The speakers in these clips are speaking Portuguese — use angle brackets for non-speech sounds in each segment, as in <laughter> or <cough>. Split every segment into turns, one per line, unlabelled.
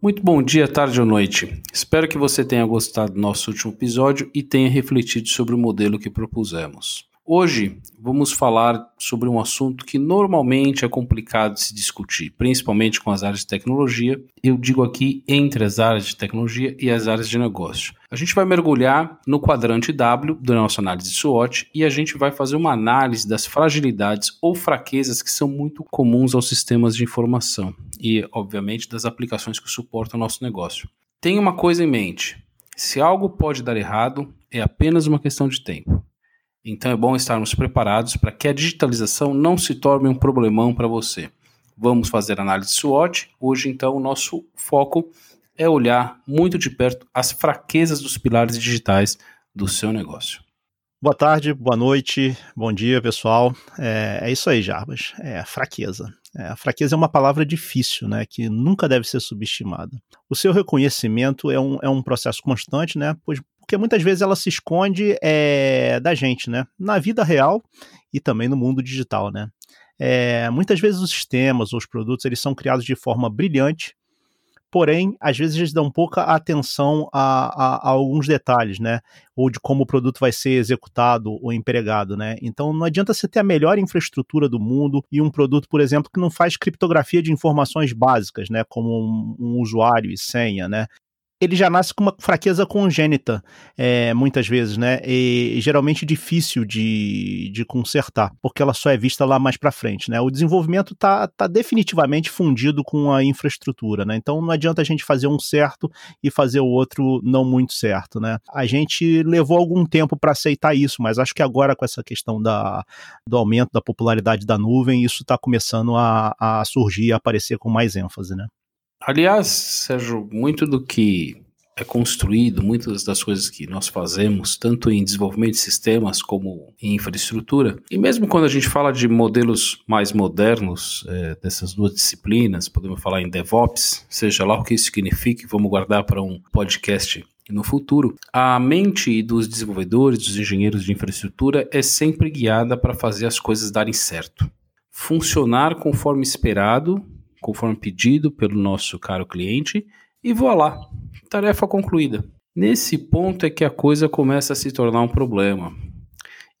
Muito bom dia, tarde ou noite. Espero que você tenha gostado do nosso último episódio e tenha refletido sobre o modelo que propusemos. Hoje vamos falar sobre um assunto que normalmente é complicado de se discutir, principalmente com as áreas de tecnologia. Eu digo aqui entre as áreas de tecnologia e as áreas de negócio. A gente vai mergulhar no quadrante W da nossa análise SWOT e a gente vai fazer uma análise das fragilidades ou fraquezas que são muito comuns aos sistemas de informação e, obviamente, das aplicações que suportam o nosso negócio. Tenha uma coisa em mente: se algo pode dar errado, é apenas uma questão de tempo. Então é bom estarmos preparados para que a digitalização não se torne um problemão para você. Vamos fazer análise SWOT. Hoje, então, o nosso foco é olhar muito de perto as fraquezas dos pilares digitais do seu negócio.
Boa tarde, boa noite, bom dia, pessoal. É, é isso aí, Jarbas. É fraqueza. É, a fraqueza é uma palavra difícil, né, que nunca deve ser subestimada. O seu reconhecimento é um, é um processo constante, né, pois porque muitas vezes ela se esconde é, da gente, né? Na vida real e também no mundo digital, né? É, muitas vezes os sistemas ou os produtos eles são criados de forma brilhante, porém, às vezes eles dão pouca atenção a, a, a, alguns detalhes, né? Ou de como o produto vai ser executado ou empregado, né? Então não adianta você ter a melhor infraestrutura do mundo e um produto, por exemplo, que não faz criptografia de informações básicas, né? Como um, um usuário e senha, né? Ele já nasce com uma fraqueza congênita, é, muitas vezes, né? E geralmente difícil de, de consertar, porque ela só é vista lá mais para frente, né? O desenvolvimento tá, tá definitivamente fundido com a infraestrutura, né? Então não adianta a gente fazer um certo e fazer o outro não muito certo, né? A gente levou algum tempo para aceitar isso, mas acho que agora com essa questão da, do aumento da popularidade da nuvem, isso está começando a, a surgir e aparecer com mais ênfase, né?
Aliás, Sérgio, muito do que é construído, muitas das coisas que nós fazemos, tanto em desenvolvimento de sistemas como em infraestrutura, e mesmo quando a gente fala de modelos mais modernos é, dessas duas disciplinas, podemos falar em DevOps, seja lá o que isso signifique, vamos guardar para um podcast no futuro, a mente dos desenvolvedores, dos engenheiros de infraestrutura é sempre guiada para fazer as coisas darem certo. Funcionar conforme esperado conforme pedido pelo nosso caro cliente, e voilá, tarefa concluída. Nesse ponto é que a coisa começa a se tornar um problema.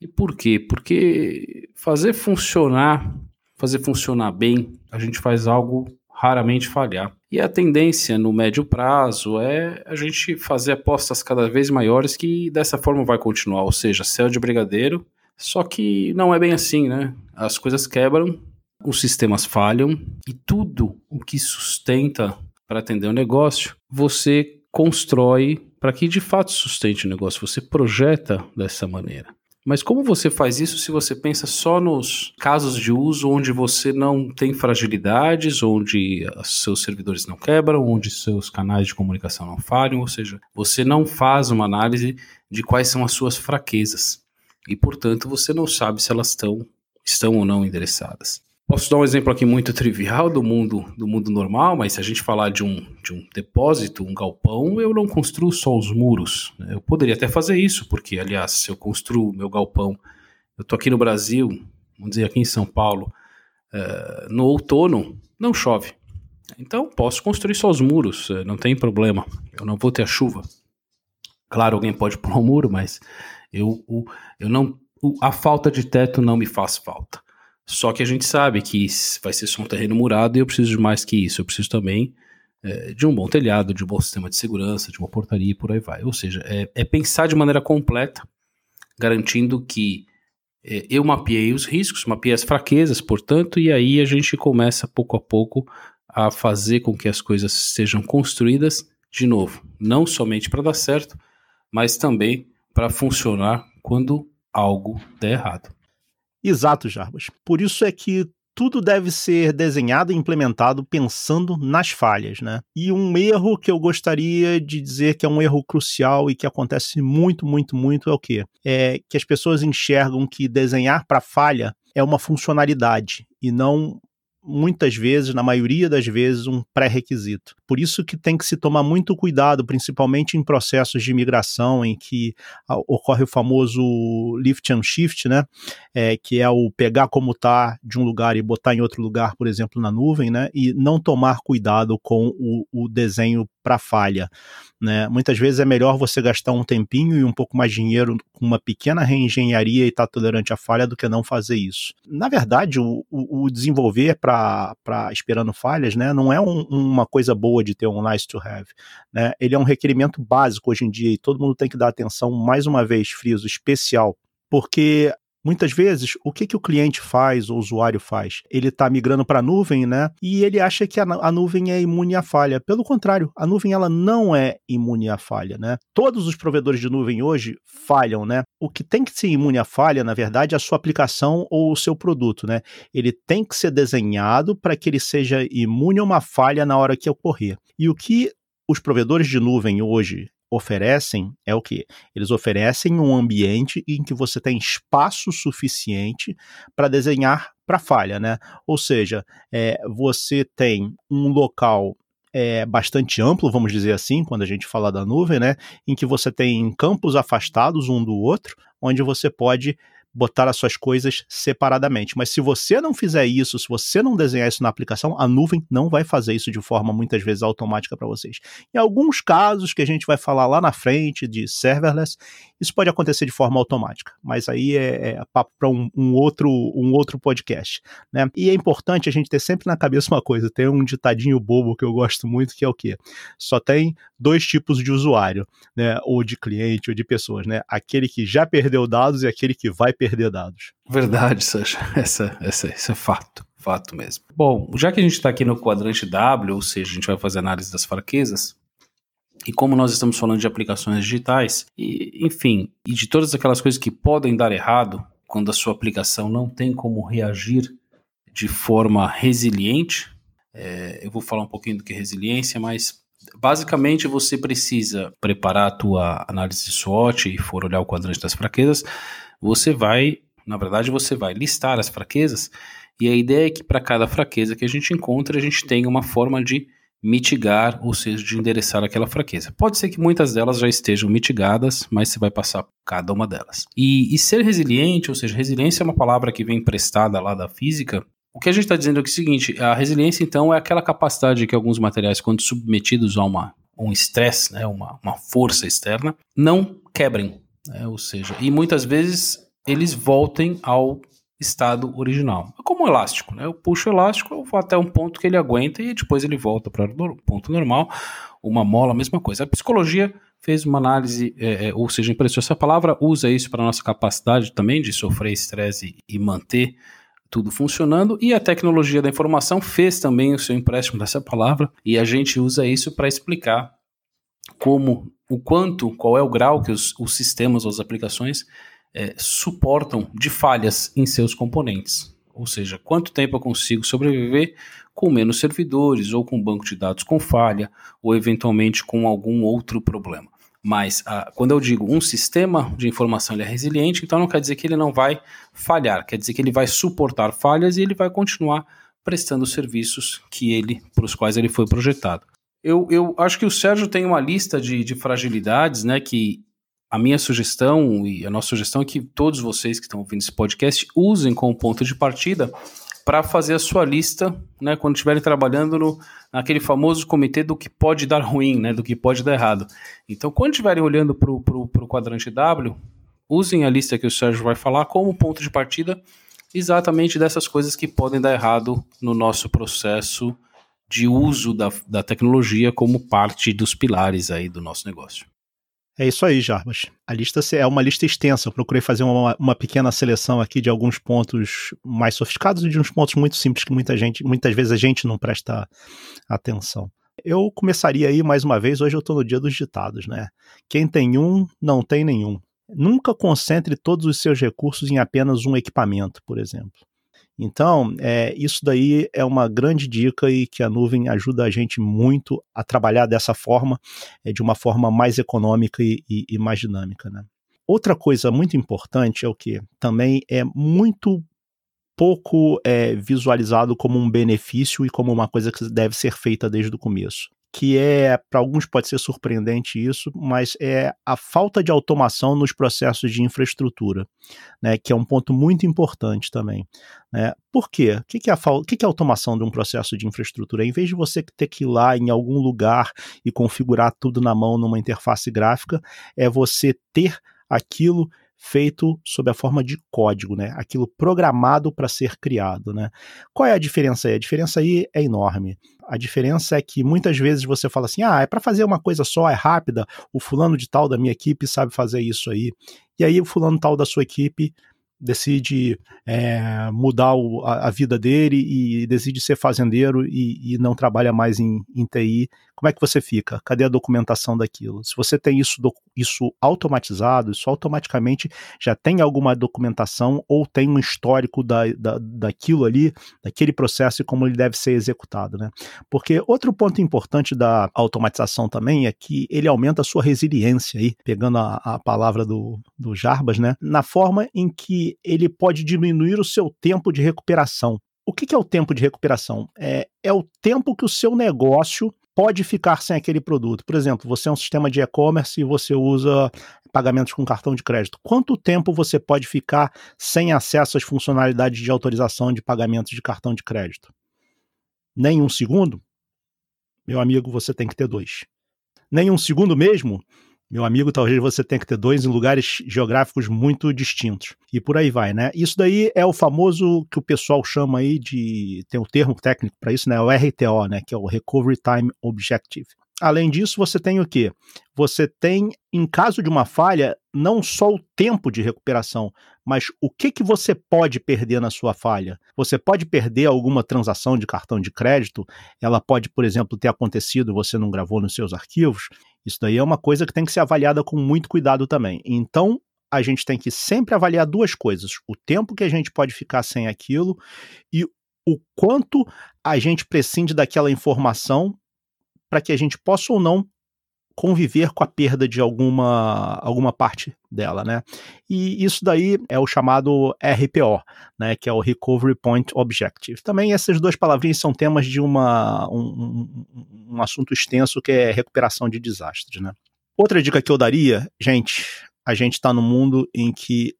E por quê? Porque fazer funcionar, fazer funcionar bem, a gente faz algo raramente falhar. E a tendência no médio prazo é a gente fazer apostas cada vez maiores que dessa forma vai continuar, ou seja, céu de brigadeiro. Só que não é bem assim, né? As coisas quebram os sistemas falham e tudo o que sustenta para atender o negócio, você constrói para que de fato sustente o negócio, você projeta dessa maneira. Mas como você faz isso se você pensa só nos casos de uso onde você não tem fragilidades, onde seus servidores não quebram, onde seus canais de comunicação não falham, ou seja, você não faz uma análise de quais são as suas fraquezas e, portanto, você não sabe se elas estão, estão ou não endereçadas. Posso dar um exemplo aqui muito trivial do mundo do mundo normal, mas se a gente falar de um, de um depósito, um galpão, eu não construo só os muros. Né? Eu poderia até fazer isso, porque, aliás, se eu construo meu galpão, eu estou aqui no Brasil, vamos dizer aqui em São Paulo, uh, no outono, não chove. Então, posso construir só os muros, uh, não tem problema. Eu não vou ter a chuva. Claro, alguém pode pôr um muro, mas eu, eu não, a falta de teto não me faz falta. Só que a gente sabe que vai ser só um terreno murado e eu preciso de mais que isso. Eu preciso também é, de um bom telhado, de um bom sistema de segurança, de uma portaria e por aí vai. Ou seja, é, é pensar de maneira completa, garantindo que é, eu mapeei os riscos, mapeei as fraquezas, portanto, e aí a gente começa pouco a pouco a fazer com que as coisas sejam construídas de novo, não somente para dar certo, mas também para funcionar quando algo der errado.
Exato, Jarbas. Por isso é que tudo deve ser desenhado e implementado pensando nas falhas, né? E um erro que eu gostaria de dizer que é um erro crucial e que acontece muito, muito, muito é o quê? É que as pessoas enxergam que desenhar para falha é uma funcionalidade e não muitas vezes, na maioria das vezes, um pré-requisito. Por isso que tem que se tomar muito cuidado, principalmente em processos de migração em que ocorre o famoso lift and shift, né? É, que é o pegar como está de um lugar e botar em outro lugar, por exemplo, na nuvem, né? E não tomar cuidado com o, o desenho para falha. Né? Muitas vezes é melhor você gastar um tempinho e um pouco mais de dinheiro com uma pequena reengenharia e estar tá tolerante à falha do que não fazer isso. Na verdade, o, o, desenvolver para esperando falhas né, não é um, uma coisa boa de ter um nice to have. Né? Ele é um requerimento básico hoje em dia e todo mundo tem que dar atenção, mais uma vez, friso, especial porque Muitas vezes, o que, que o cliente faz, o usuário faz? Ele está migrando para a nuvem, né? E ele acha que a, a, nuvem é imune à falha. Pelo contrário, a nuvem ela não é imune à falha, né? Todos os provedores de nuvem hoje falham, né? O que tem que ser imune à falha, na verdade, é a sua aplicação ou o seu produto, né? Ele tem que ser desenhado para que ele seja imune a uma falha na hora que ocorrer. E o que os provedores de nuvem hoje oferecem é o que? Eles oferecem um ambiente em que você tem espaço suficiente para desenhar para falha, né? Ou seja, é, você tem um local é, bastante amplo, vamos dizer assim, quando a gente fala da nuvem, né? Em que você tem campos afastados um do outro, onde você pode botar as suas coisas separadamente. Mas se você não fizer isso, se você não desenhar isso na aplicação, a nuvem não vai fazer isso de forma muitas vezes automática para vocês. Em alguns casos que a gente vai falar lá na frente de serverless, isso pode acontecer de forma automática, mas aí é, é papo para um, um, outro, um outro podcast. Né? E é importante a gente ter sempre na cabeça uma coisa: tem um ditadinho bobo que eu gosto muito, que é o quê? Só tem dois tipos de usuário, né? ou de cliente, ou de pessoas. Né? Aquele que já perdeu dados e aquele que vai perder dados.
Verdade, Sasha. <laughs> Essa, essa, esse é fato. Fato mesmo. Bom, já que a gente está aqui no quadrante W, ou seja, a gente vai fazer análise das fraquezas, e como nós estamos falando de aplicações digitais, e, enfim, e de todas aquelas coisas que podem dar errado quando a sua aplicação não tem como reagir de forma resiliente, é, eu vou falar um pouquinho do que é resiliência, mas basicamente você precisa preparar a tua análise SWOT e for olhar o quadrante das fraquezas, você vai, na verdade, você vai listar as fraquezas e a ideia é que para cada fraqueza que a gente encontra, a gente tenha uma forma de mitigar, ou seja, de endereçar aquela fraqueza. Pode ser que muitas delas já estejam mitigadas, mas você vai passar por cada uma delas. E, e ser resiliente, ou seja, resiliência é uma palavra que vem emprestada lá da física. O que a gente está dizendo que é o seguinte: a resiliência, então, é aquela capacidade que alguns materiais, quando submetidos a uma, um estresse, né, uma, uma força externa, não quebrem. Né, ou seja, e muitas vezes eles voltem ao estado original. É como um elástico, né? Eu puxo o elástico, eu vou até um ponto que ele aguenta e depois ele volta para o ponto normal. Uma mola, a mesma coisa. A psicologia fez uma análise, é, é, ou seja, emprestou essa palavra, usa isso para nossa capacidade também de sofrer estresse e manter tudo funcionando. E a tecnologia da informação fez também o seu empréstimo dessa palavra e a gente usa isso para explicar como, o quanto, qual é o grau que os, os sistemas ou as aplicações é, suportam de falhas em seus componentes. Ou seja, quanto tempo eu consigo sobreviver com menos servidores, ou com banco de dados com falha, ou eventualmente com algum outro problema. Mas ah, quando eu digo um sistema de informação ele é resiliente, então não quer dizer que ele não vai falhar, quer dizer que ele vai suportar falhas e ele vai continuar prestando os serviços que ele, para os quais ele foi projetado. Eu, eu acho que o Sérgio tem uma lista de, de fragilidades né, que a minha sugestão e a nossa sugestão é que todos vocês que estão ouvindo esse podcast usem como ponto de partida para fazer a sua lista, né, quando estiverem trabalhando no, naquele famoso comitê do que pode dar ruim, né, do que pode dar errado. Então, quando estiverem olhando para o quadrante W, usem a lista que o Sérgio vai falar como ponto de partida exatamente dessas coisas que podem dar errado no nosso processo de uso da, da tecnologia como parte dos pilares aí do nosso negócio.
É isso aí, Jarbas. A lista é uma lista extensa. Eu procurei fazer uma, uma, pequena seleção aqui de alguns pontos mais sofisticados e de uns pontos muito simples que muita gente, muitas vezes a gente não presta atenção. Eu começaria aí mais uma vez. Hoje eu estou no dia dos ditados, né? Quem tem um, não tem nenhum. Nunca concentre todos os seus recursos em apenas um equipamento, por exemplo. Então, é, isso daí é uma grande dica e que a nuvem ajuda a gente muito a trabalhar dessa forma, é, de uma forma mais econômica e, e, e mais dinâmica. Né? Outra coisa muito importante é o que também é muito pouco é, visualizado como um benefício e como uma coisa que deve ser feita desde o começo que é, para alguns pode ser surpreendente isso, mas é a falta de automação nos processos de infraestrutura, né, que é um ponto muito importante também. Né? Por quê? O que é, a, o que é a automação de um processo de infraestrutura? Em vez de você ter que ir lá em algum lugar e configurar tudo na mão numa interface gráfica, é você ter aquilo feito sob a forma de código, né? Aquilo programado para ser criado, né? Qual é a diferença aí? A diferença aí é enorme. A diferença é que muitas vezes você fala assim: "Ah, é para fazer uma coisa só, é rápida. O fulano de tal da minha equipe sabe fazer isso aí". E aí o fulano tal da sua equipe decide é, mudar o, a, a, vida dele e decide ser fazendeiro e, e não trabalha mais em, em, TI, como é que você fica? Cadê a documentação daquilo? Se você tem isso, do, isso automatizado, isso automaticamente já tem alguma documentação ou tem um histórico da, da, daquilo ali, daquele processo e como ele deve ser executado, né? Porque outro ponto importante da automatização também é que ele aumenta a sua resiliência aí, pegando a, a palavra do, do Jarbas, né? Na forma em que ele pode diminuir o seu tempo de recuperação. O que, que é o tempo de recuperação? É, é o tempo que o seu negócio pode ficar sem aquele produto. Por exemplo, você é um sistema de e-commerce e você usa pagamentos com cartão de crédito. Quanto tempo você pode ficar sem acesso às funcionalidades de autorização de pagamentos de cartão de crédito? Nem um segundo? Meu amigo, você tem que ter dois. Nem um segundo mesmo? Meu amigo, talvez você tenha que ter dois em lugares geográficos muito distintos. E por aí vai, né? Isso daí é o famoso que o pessoal chama aí de. tem um termo técnico para isso, né? O RTO, né? Que é o Recovery Time Objective. Além disso, você tem o quê? Você tem, em caso de uma falha, não só o tempo de recuperação, mas o que, que você pode perder na sua falha. Você pode perder alguma transação de cartão de crédito, ela pode, por exemplo, ter acontecido, você não gravou nos seus arquivos. Isso daí é uma coisa que tem que ser avaliada com muito cuidado também. Então, a gente tem que sempre avaliar duas coisas: o tempo que a gente pode ficar sem aquilo e o quanto a gente prescinde daquela informação para que a gente possa ou não conviver com a perda de alguma, alguma parte dela, né? E isso daí é o chamado RPO, né? Que é o Recovery Point Objective. Também essas duas palavrinhas são temas de uma, um, um, assunto extenso que é recuperação de desastres, né? Outra dica que eu daria, gente, a gente está num mundo em que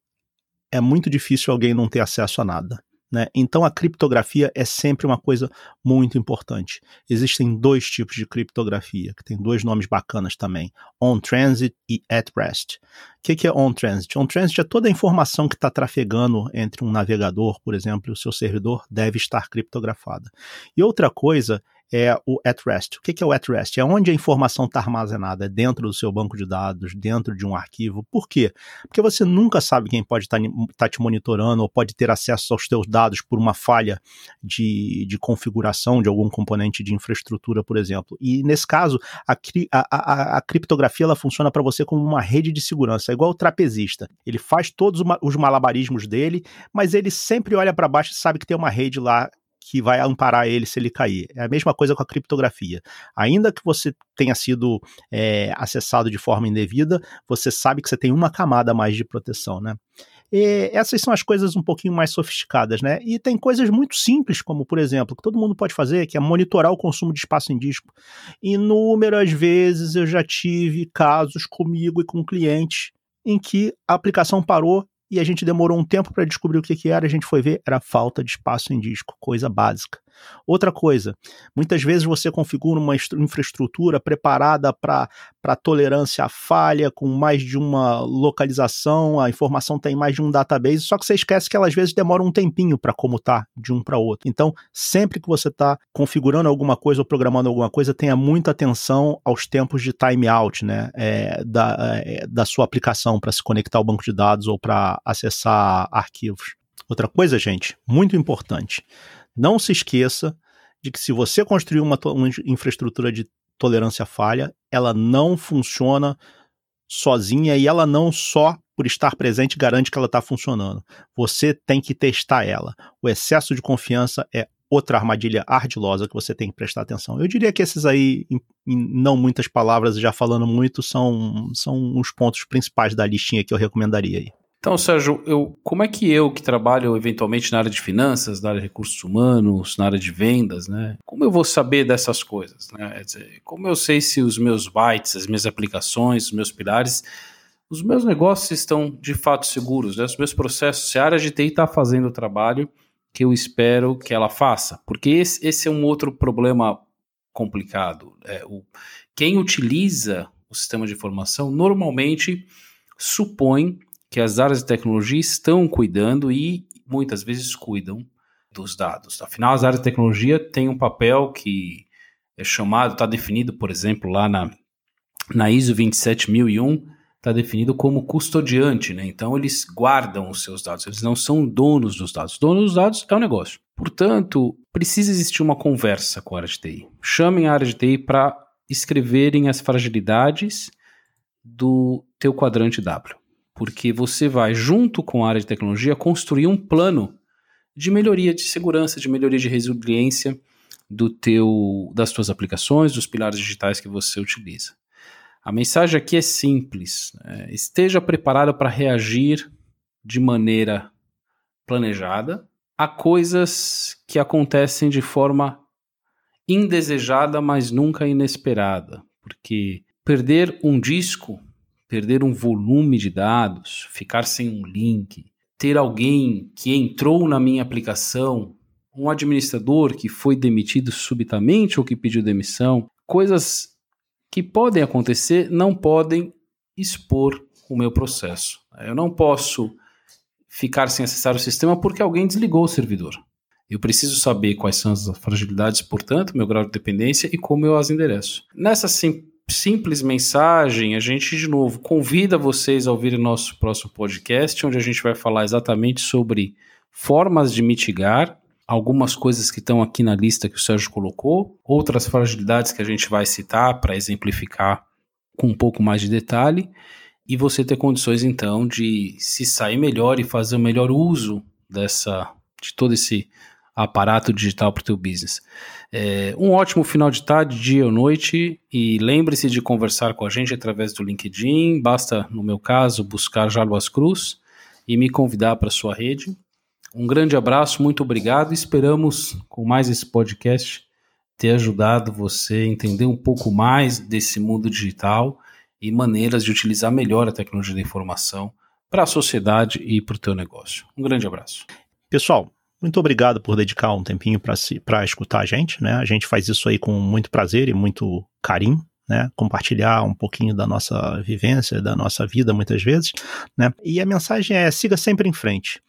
é muito difícil alguém não ter acesso a nada. Né? Então a criptografia é sempre uma coisa muito importante. Existem dois tipos de criptografia, que tem dois nomes bacanas também: on-transit e at-rest. O que, que é on-transit? On-transit é toda a informação que está trafegando entre um navegador, por exemplo, e o seu servidor deve estar criptografada. E outra coisa é o at rest. O que é o at rest? É onde a informação está armazenada, é dentro do seu banco de dados, dentro de um arquivo. Por quê? Porque você nunca sabe quem pode estar tá, tá te monitorando ou pode ter acesso aos seus dados por uma falha de, de configuração de algum componente de infraestrutura, por exemplo. E nesse caso, a, a, a, a criptografia ela funciona para você como uma rede de segurança, é igual o trapezista. Ele faz todos os malabarismos dele, mas ele sempre olha para baixo e sabe que tem uma rede lá que vai amparar ele se ele cair. É a mesma coisa com a criptografia. Ainda que você tenha sido é, acessado de forma indevida, você sabe que você tem uma camada a mais de proteção, né? E essas são as coisas um pouquinho mais sofisticadas, né? E tem coisas muito simples, como, por exemplo, que todo mundo pode fazer, que é monitorar o consumo de espaço em disco. Inúmeras vezes eu já tive casos comigo e com clientes em que a aplicação parou e a gente demorou um tempo para descobrir o que, que era, a gente foi ver, era falta de espaço em disco, coisa básica. Outra coisa, muitas vezes você configura uma infraestrutura preparada para tolerância à falha, com mais de uma localização, a informação tem mais de um database, só que você esquece que ela às vezes demora um tempinho para comutar de um para outro. Então, sempre que você está configurando alguma coisa ou programando alguma coisa, tenha muita atenção aos tempos de timeout né, é, da, é, da sua aplicação para se conectar ao banco de dados ou para acessar arquivos. Outra coisa, gente, muito importante não se esqueça de que se você construir uma, uma infraestrutura de tolerância à falha, ela não funciona sozinha e ela não só por estar presente garante que ela está funcionando. Você tem que testar ela. O excesso de confiança é outra armadilha ardilosa que você tem que prestar atenção. Eu diria que esses aí, em, não muitas palavras, já falando muito, são, são os pontos principais da listinha que eu recomendaria aí.
Então, Sérgio, eu, como é que eu, que trabalho eventualmente na área de finanças, na área de recursos humanos, na área de vendas, né? Como eu vou saber dessas coisas? Né? Dizer, como eu sei se os meus bytes, as minhas aplicações, os meus pilares, os meus negócios estão de fato seguros, né? os meus processos, se a área de TI está fazendo o trabalho que eu espero que ela faça? Porque esse, esse é um outro problema complicado. É, o, quem utiliza o sistema de informação normalmente supõe que as áreas de tecnologia estão cuidando e muitas vezes cuidam dos dados. Afinal, as áreas de tecnologia têm um papel que é chamado, está definido, por exemplo, lá na, na ISO 27001, está definido como custodiante, né? Então eles guardam os seus dados, eles não são donos dos dados. Dono dos dados é o negócio. Portanto, precisa existir uma conversa com a área de TI. Chamem a área de TI para escreverem as fragilidades do teu quadrante W porque você vai, junto com a área de tecnologia, construir um plano de melhoria de segurança, de melhoria de resiliência do teu, das tuas aplicações, dos pilares digitais que você utiliza. A mensagem aqui é simples: né? esteja preparado para reagir de maneira planejada a coisas que acontecem de forma indesejada, mas nunca inesperada, porque perder um disco perder um volume de dados, ficar sem um link, ter alguém que entrou na minha aplicação, um administrador que foi demitido subitamente ou que pediu demissão, coisas que podem acontecer não podem expor o meu processo. Eu não posso ficar sem acessar o sistema porque alguém desligou o servidor. Eu preciso saber quais são as fragilidades, portanto, meu grau de dependência e como eu as endereço. Nessa sim, simples mensagem, a gente, de novo, convida vocês a ouvir o nosso próximo podcast, onde a gente vai falar exatamente sobre formas de mitigar algumas coisas que estão aqui na lista que o Sérgio colocou, outras fragilidades que a gente vai citar para exemplificar com um pouco mais de detalhe, e você ter condições então de se sair melhor e fazer o melhor uso dessa de todo esse aparato digital para o teu business. É, um ótimo final de tarde, dia ou noite e lembre-se de conversar com a gente através do LinkedIn. Basta, no meu caso, buscar Jarbas Cruz e me convidar para sua rede. Um grande abraço, muito obrigado. Esperamos, com mais esse podcast, ter ajudado você a entender um pouco mais desse mundo digital e maneiras de utilizar melhor a tecnologia da informação para a sociedade e para o teu negócio. Um grande abraço.
Pessoal, muito obrigado por dedicar um tempinho para escutar a gente, né? A gente faz isso aí com muito prazer e muito carinho, né? Compartilhar um pouquinho da nossa vivência, da nossa vida muitas vezes, né? E a mensagem é: siga sempre em frente.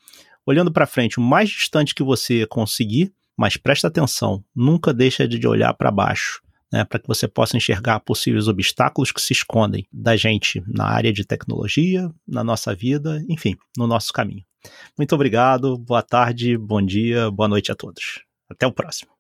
Olhando para frente, o mais distante que você conseguir, mas presta atenção, nunca deixa de olhar para baixo. Né, para que você possa enxergar possíveis obstáculos que se escondem da gente na área de tecnologia, na nossa vida, enfim, no nosso caminho. Muito obrigado, boa tarde, bom dia, boa noite a todos. Até o próximo.